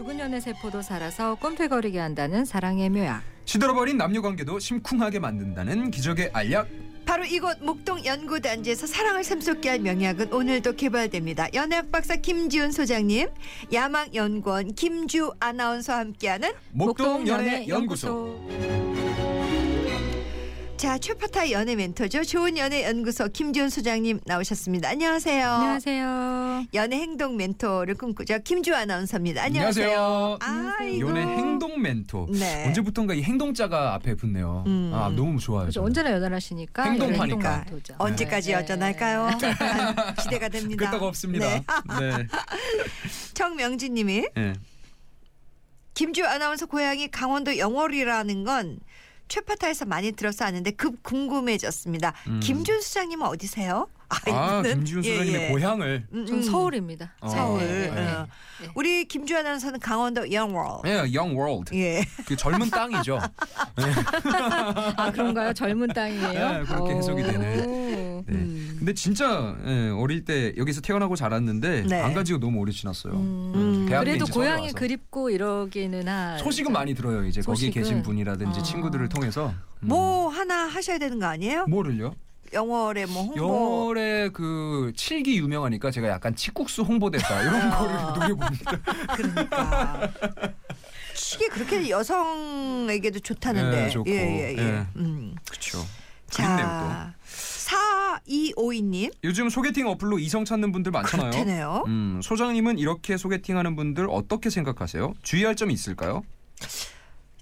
죽은 연애 세포도 살아서 꿈틀거리게 한다는 사랑의 묘약. 시들어버린 남녀 관계도 심쿵하게 만든다는 기적의 알약. 바로 이곳 목동 연구단지에서 사랑을 샘솟게 할 명약은 오늘도 개발됩니다. 연예학 박사 김지훈 소장님, 야망 연구원 김주 아나운서와 함께하는 목동 연애 연구소. 자 최파타 연애 멘토죠. 좋은 연애 연구소 김지훈 소장님 나오셨습니다. 안녕하세요. 안녕하세요. 연애 행동 멘토를 꿈꾸죠. 김주 아나운서입니다. 안녕하세요. 안녕하세요. 연애 행동 멘토. 네. 언제부턴가 이 행동자가 앞에 붙네요. 음. 아 너무 좋아요. 그렇죠. 언제나 연애하시니까 행동파니까. 행동도죠. 언제까지 네. 여전할까요? 기대가 됩니다. 끄떡 없습니다. 네. 네. 정명진 님이 네. 김주 아나운서 고향이 강원도 영월이라는 건 최파타에서 많이 들어서 아는데 급 궁금해졌습니다. 음. 김준 수장님은 어디세요? 아 이분은- 김지훈 예, 소장님의 예. 고향을. 음, 전 음. 서울입니다. 어. 서울. 네, 네, 어. 네. 우리 김주 아나운서는 강원도 영월. 예, Young World. 예. 그 젊은 땅이죠. 아 그런가요? 젊은 땅이에요? 네, 그렇게 해석이 되네. 오. 네. 음. 근데 진짜 예, 어릴 때 여기서 태어나고 자랐는데 네. 안 간지가 너무 오래 지났어요. 음. 음. 대학에 그래도 고향이. 그립고 이러기는 하. 소식은 많이 들어요. 이제 거기 소식은? 계신 분이라든지 아. 친구들을 통해서 음. 뭐 하나 하셔야 되는 거 아니에요? 뭐를요? 영월에 뭐 홍보. 영월의 그 칠기 유명하니까 제가 약간 칡국수 홍보대사 이런 거를 노려봅니다. 그러니까. 이게 그렇게 여성에게도 좋다는데. 네, 좋고. 예, 예, 예. 예. 음. 그렇죠. 자, 4252님. 또. 요즘 소개팅 어플로 이성 찾는 분들 많잖아요. 그렇다네요. 음, 소장님은 이렇게 소개팅하는 분들 어떻게 생각하세요? 주의할 점이 있을까요?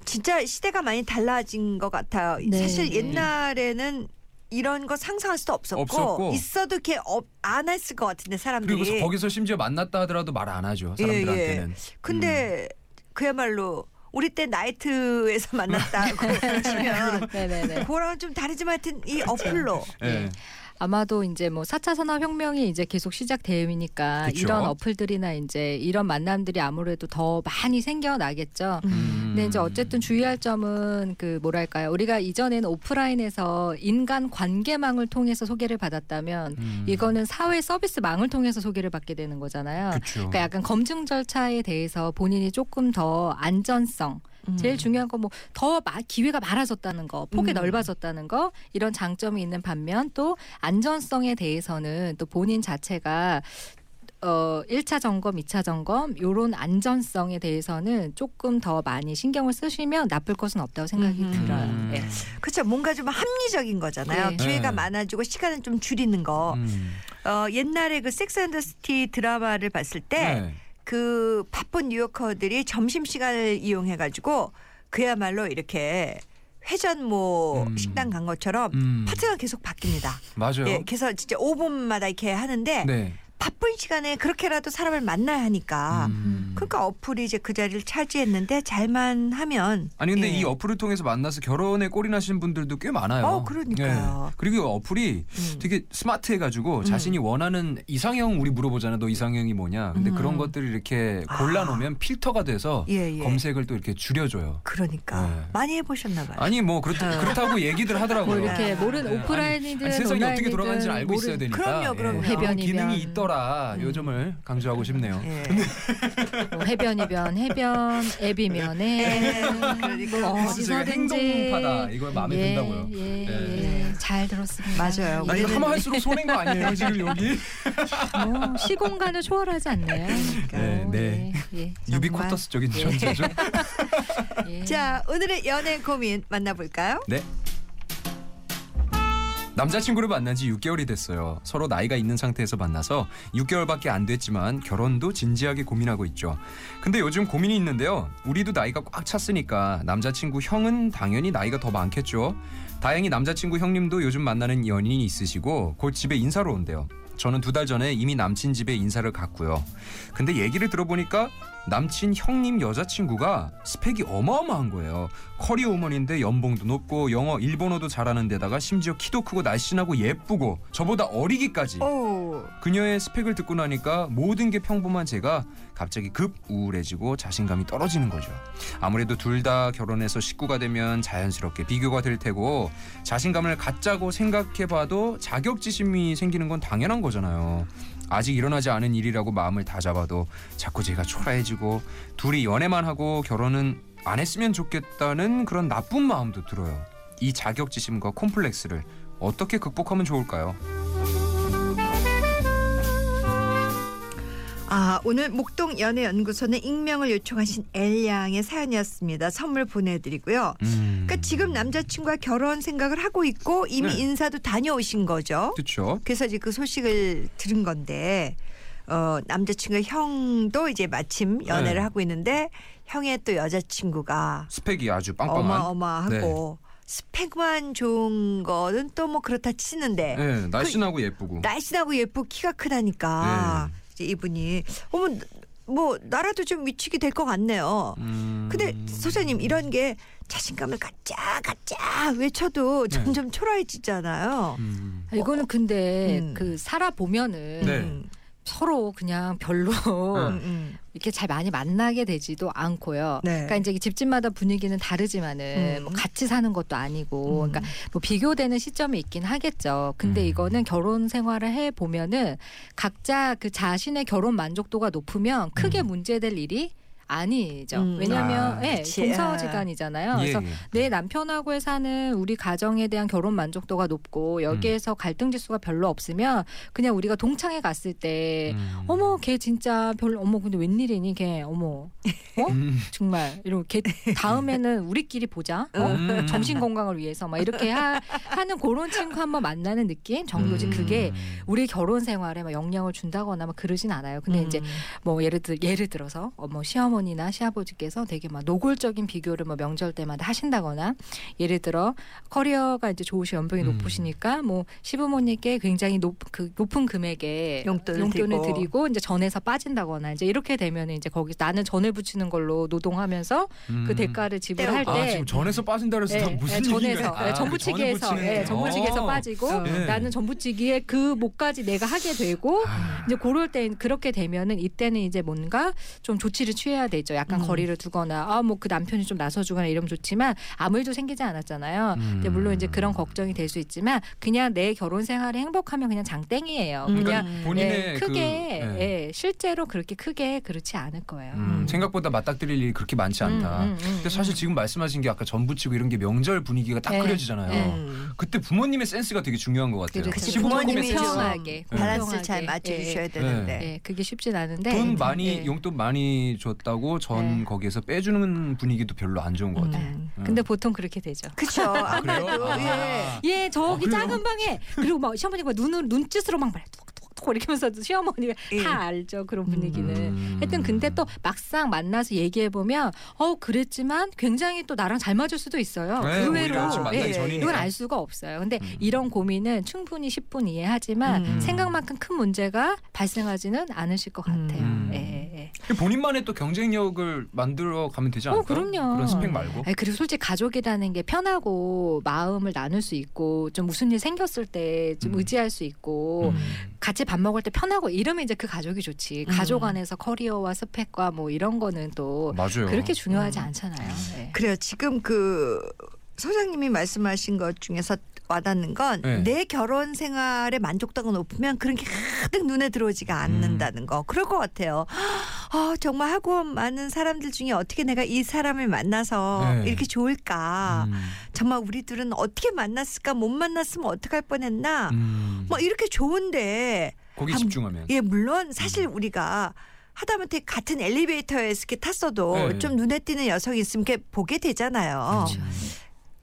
진짜 시대가 많이 달라진 것 같아요. 네, 사실 네. 옛날에는 이런 거 상상할 수도 없었고, 없었고. 있어도 이렇게 안 했을 것 같은데 사람들이. 그리고 거기서 심지어 만났다 하더라도 말 안 하죠 예, 사람들한테는. 근데 그야말로 우리 때 나이트에서 만났다고 치면 네네네. 그거랑은 좀 다르지만 하여튼 이 어플로 예. 아마도 이제 뭐 4차 산업혁명이 이제 계속 시작되니까 그쵸. 이런 어플들이나 이제 이런 만남들이 아무래도 더 많이 생겨나겠죠. 음. 근데 이제 어쨌든 주의할 점은 그 뭐랄까요. 우리가 이전에는 오프라인에서 인간 관계망을 통해서 소개를 받았다면 음. 이거는 사회 서비스망을 통해서 소개를 받게 되는 거잖아요. 그렇죠. 그러니까 약간 검증 절차에 대해서 본인이 조금 더 안전성 제일 중요한 건 뭐 더 기회가 많아졌다는 거, 폭이 음. 넓어졌다는 거 이런 장점이 있는 반면 또 안전성에 대해서는 또 본인 자체가 어 1차 점검, 2차 점검 요런 안전성에 대해서는 조금 더 많이 신경을 쓰시면 나쁠 것은 없다고 생각이 음. 들어요. 음. 네. 그렇죠. 뭔가 좀 합리적인 거잖아요. 네. 기회가 네. 많아지고 시간을 좀 줄이는 거. 음. 어, 옛날에 그 Sex and the City 드라마를 봤을 때 네. 그 바쁜 뉴요커들이 점심 시간을 이용해 가지고 그야말로 이렇게 회전모 음. 식당 간 것처럼 음. 파트가 계속 바뀝니다. 맞아요. 예, 그래서 진짜 5분마다 이렇게 하는데 네. 바쁜 시간에 그렇게라도 사람을 만나야 하니까 음. 그러니까 어플이 이제 그 자리를 차지했는데 잘만 하면 아니 근데 예. 이 어플을 통해서 만나서 결혼에 꼴이 나신 분들도 꽤 많아요. 어, 그러니까요. 예. 그리고 이 어플이 음. 되게 스마트해가지고 자신이 원하는 이상형 우리 물어보잖아. 너 이상형이 뭐냐. 근데 음. 그런 것들을 이렇게 아. 골라놓으면 필터가 돼서 예, 예. 검색을 또 이렇게 줄여줘요. 그러니까 네. 많이 해보셨나 봐요. 아니 뭐 그렇, 어. 그렇 다고 얘기들 하더라고요. 뭐 이렇게 네. 모르는 네. 오프라인이든 아니, 세상이 어떻게 돌아가는지를 알고 있어야 모르- 되니까. 그럼요, 그럼요. 예. 그런 해변이면. 기능이 있더라. 음. 요 점을 강조하고 싶네요. 예. 뭐 해변이면 해변, 앱이면 앱. 그러니까. 뭐 제가 어디서든지. 행동파다. 이거 마음에 예, 든다고요. 예, 예. 예. 잘 들었습니다. 맞아요. 나 이거 하면 할수록 손해인 거 아니에요 지금 여기? 뭐 시공간을 초월하지 않나요? 네, 어, 네. 예, 예. 유비쿼터스적인 예. 존재죠. 예. 자 오늘의 연애 고민 만나볼까요? 네. 남자친구를 만난 지 6개월이 됐어요. 서로 나이가 있는 상태에서 만나서 6개월밖에 안 됐지만 결혼도 진지하게 고민하고 있죠. 근데 요즘 고민이 있는데요. 우리도 나이가 꽉 찼으니까 남자친구 형은 당연히 나이가 더 많겠죠. 다행히 남자친구 형님도 요즘 만나는 연인이 있으시고 곧 집에 인사로 온대요. 저는 두 달 전에 이미 남친 집에 인사를 갔고요. 근데 얘기를 들어보니까 남친 형님 여자친구가 스펙이 어마어마한 거예요. 커리어 우먼인데 연봉도 높고 영어, 일본어도 잘하는 데다가 심지어 키도 크고 날씬하고 예쁘고 저보다 어리기까지. 오 그녀의 스펙을 듣고 나니까 모든 게 평범한 제가 갑자기 급 우울해지고 자신감이 떨어지는 거죠. 아무래도 둘 다 결혼해서 식구가 되면 자연스럽게 비교가 될 테고 자신감을 갖자고 생각해봐도 자격지심이 생기는 건 당연한 거잖아요. 아직 일어나지 않은 일이라고 마음을 다 잡아도 자꾸 제가 초라해지고 둘이 연애만 하고 결혼은 안 했으면 좋겠다는 그런 나쁜 마음도 들어요. 이 자격지심과 콤플렉스를 어떻게 극복하면 좋을까요? 아 오늘 목동 연애연구소는 익명을 요청하신 엘양의 사연이었습니다. 선물 보내드리고요. 음. 그러니까 지금 남자친구와 결혼 생각을 하고 있고 이미 네. 인사도 다녀오신 거죠. 그렇죠. 그래서 이제 그 소식을 들은 건데 어 남자친구 형도 이제 마침 연애를 네. 하고 있는데 형의 또 여자친구가 스펙이 아주 빵빵한. 어마어마하고 스펙만 좋은 거는 또 뭐 그렇다 치는데 네, 날씬하고 예쁘고. 날씬하고 예쁘고 키가 크다니까 네. 이분이 어머 뭐 나라도 좀 미치게 될것 같네요. 음. 근데 소장님 이런 게 자신감을 갖자 갖자 외쳐도 네. 점점 초라해지잖아요. 음. 아, 이거는 근데 음. 그 살아 보면은 네. 음, 서로 그냥 별로 음, 음. 이렇게 잘 많이 만나게 되지도 않고요. 네. 그러니까 이제 집집마다 분위기는 다르지만은 음. 뭐 같이 사는 것도 아니고, 음. 그러니까 뭐 비교되는 시점이 있긴 하겠죠. 근데 음. 이거는 결혼 생활을 해 보면은 각자 그 자신의 결혼 만족도가 높으면 크게 음. 문제될 일이 아니죠. 음. 왜냐하면 아, 예. 동서지간이잖아요. 예, 그래서 예. 내 남편하고 사는 우리 가정에 대한 결혼 만족도가 높고 여기에서 갈등 지수가 별로 없으면 그냥 우리가 동창회 갔을 때 음. 어머 걔 진짜 별로 어머 근데 웬일이니 걔 어머 어 음. 정말 이렇게 다음에는 우리끼리 보자 어? 음. 정신 건강을 위해서 막 이렇게 하, 하는 그런 친구 한번 만나는 느낌 정도지 음. 그게 우리 결혼 생활에 막 영향을 준다거나 막 그러진 않아요 근데 이제 음. 뭐 예를 들 예를 들어서 어머 시 어머니나 시아버지께서 되게 막 노골적인 비교를 뭐 명절 때마다 하신다거나 예를 들어 커리어가 이제 좋으시 연봉이 음. 높으시니까 뭐 시부모님께 굉장히 높 그 높은 금액의 용돈을 드리고. 드리고 이제 전에서 빠진다거나 이제 이렇게 되면 이제 거기 나는 전을 붙이는 걸로 노동하면서 그 음. 대가를 지불할. 때 아 지금 전에서 빠진다 그래서 예, 다 무슨 예, 전에서 아, 전부치기에서 붙이는 전부치기에서 어. 빠지고 어. 예. 나는 전부치기에 그 목까지 내가 하게 되고 아. 이제 그럴 때 그렇게 되면은 이때는 이제 뭔가 좀 조치를 취해야 되죠. 약간 음. 거리를 두거나 아 뭐 그 남편이 좀 나서주거나 이러면 좋지만 아무 일도 생기지 않았잖아요. 근데 음. 물론 이제 그런 걱정이 될 수 있지만 그냥 내 결혼 생활이 행복하면 그냥 장땡이에요. 음. 그냥 그러니까 본인의 예, 그, 크게 예. 예, 실제로 그렇게 크게 그렇지 않을 거예요. 음, 생각보다 맞닥뜨릴 일이 그렇게 많지 않다. 음, 음, 음, 근데 사실 지금 말씀하신 게 아까 전부치고 이런 게 명절 분위기가 딱 네. 그려지잖아요. 네. 음. 그때 부모님의 센스가 되게 중요한 것 같아요. 그렇죠. 부모님이 공평하게, 밸런스. 잘 맞춰주셔야 예, 되는데. 예, 그게 쉽진 않은데 돈 많이 예. 용돈 많이 줬다고 전 네. 거기에서 빼주는 분위기도 별로 안 좋은 것 같아요. 음. 음. 근데 보통 그렇게 되죠. 아마도 그래요? 예. 아. 예, 저기 아? 작은 방에 그리고 막 시어머니가 눈을 눈짓으로 막 말해 이렇게 하면서 시어머니가 예. 다 알죠 그런 분위기는. 음. 하여튼 근데 또 막상 만나서 얘기해 보면 어 그랬지만 굉장히 또 나랑 잘 맞을 수도 있어요. 네, 의외로 예. 이건 알 수가 없어요. 근데 음. 이런 고민은 충분히 10분 이해하지만 음. 생각만큼 큰 문제가 발생하지는 않으실 것 같아요. 음. 예, 예. 본인만의 또 경쟁력을 만들어 가면 되지 않을까? 어, 그럼요. 그런 스펙 말고. 아니, 그리고 솔직히 가족이라는 게 편하고 마음을 나눌 수 있고 좀 무슨 일 생겼을 때좀 음. 의지할 수 있고 음. 같이 밥 먹을 때 편하고 이러면 이제 그 가족이 좋지. 음. 가족 안에서 커리어와 스펙과 뭐 이런 거는 또 맞아요. 그렇게 중요하지 음. 않잖아요. 네. 그래요. 지금 그 소장님이 말씀하신 것 중에서 와닿는 건내 네. 결혼 생활의 만족도가 높으면 그런 게 가득 눈에 들어오지가 않는다는 거. 그럴 것 같아요. 아, 정말 하고 많은 사람들 중에 어떻게 내가 이 사람을 만나서 네. 이렇게 좋을까. 음. 정말 우리 둘은 어떻게 만났을까 못 만났으면 어떡할 뻔했나. 음. 뭐 이렇게 좋은데 거기 한- 집중하면. 예 물론 사실 음. 우리가 하다못해 같은 엘리베이터에서 이렇게 탔어도 네. 좀 눈에 띄는 여성이 있으면 이렇게 보게 되잖아요. 그렇죠.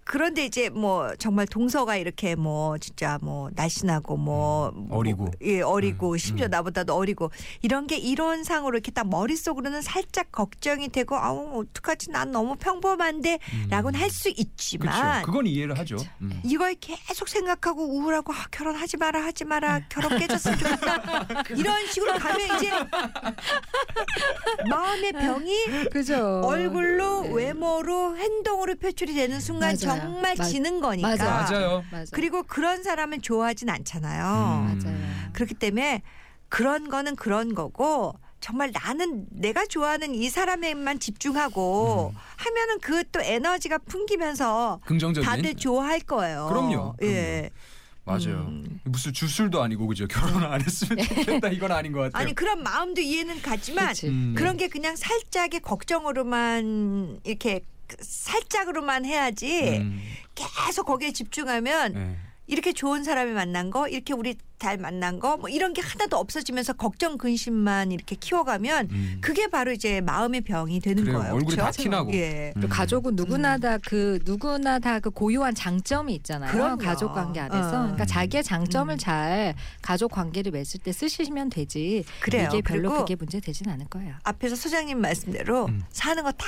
그런데 이제 뭐 정말 동서가 이렇게 뭐 진짜 뭐 날씬하고 뭐 음, 어리고. 뭐, 예 어리고 음, 심지어 음. 나보다도 어리고 이런 게 이론상으로 이렇게 딱 머릿속으로는 살짝 걱정이 되고 아우 어떡하지 난 너무 평범한데라고는 할수 있지만 그렇죠. 그건 이해를 하죠. 음. 이걸 계속 생각하고 우울하고 아, 결혼하지 마라 하지 마라 결혼 깨졌으면 좋겠다 이런 식으로 가면 이제 마음의 병이 그죠. 얼굴로 네. 외모로 행동으로 표출이 되는 순간 맞아요. 정말 맞- 지는 거니까 맞아요. 맞아요. 그리고 그런 사람은 좋아하진 않잖아요 음. 맞아요. 그렇기 때문에 그런 거는 그런 거고 정말 나는 내가 좋아하는 이 사람에만 집중하고 음. 하면은 그 또 에너지가 풍기면서 긍정적인. 다들 좋아할 거예요. 그럼요, 예. 맞아요. 음. 무슨 주술도 아니고 그죠? 결혼 안 했으면 좋겠다 이건 아닌 것 같아요. 아니 그런 마음도 이해는 가지만 그치. 음, 네. 그런 게 그냥 살짝의 걱정으로만 이렇게 그 살짝으로만 해야지 음, 계속 거기에 집중하면 네. 이렇게 좋은 사람이 만난 거 이렇게 우리 잘 만난 거 뭐 이런 게 하나도 없어지면서 걱정 근심만 이렇게 키워가면 음. 그게 바로 이제 마음의 병이 되는 그래요. 거예요. 얼굴이 다 그렇죠? 티나고. 예. 음. 가족은 누구나 다 그 누구나 다 그 고유한 장점이 있잖아요. 그럼요. 가족 관계 안에서. 어. 그러니까 자기의 장점을 음. 잘 가족 관계를 맺을 때 쓰시면 되지. 그래요. 이게 별로 그게 문제 되진 않을 거예요. 앞에서 소장님 말씀대로 음. 사는 거 다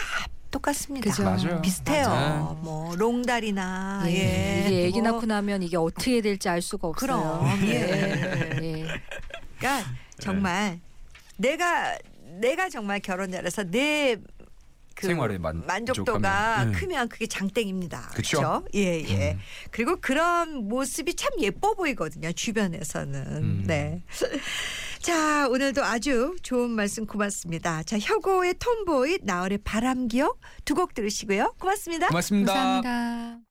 똑같습니다. 그죠. 맞아요. 비슷해요. 맞아요. 뭐 롱다리나 예. 예. 이게 애기 뭐 낳고 나면 이게 어떻게 될지 알 수가 없어요. 그럼, 예. 예. 예. 그러니까 정말 내가 내가 정말 결혼 잘해서 내 그 생활에 만- 만족도가. 네. 크면 그게 장땡입니다. 그렇죠? 예, 예. 음. 그리고 그런 모습이 참 예뻐 보이거든요. 주변에서는. 음. 네. 자, 오늘도 아주 좋은 말씀 고맙습니다. 자, 혁오의 톰보이, 나얼의 바람기억 두 곡 들으시고요. 고맙습니다. 고맙습니다. 감사합니다.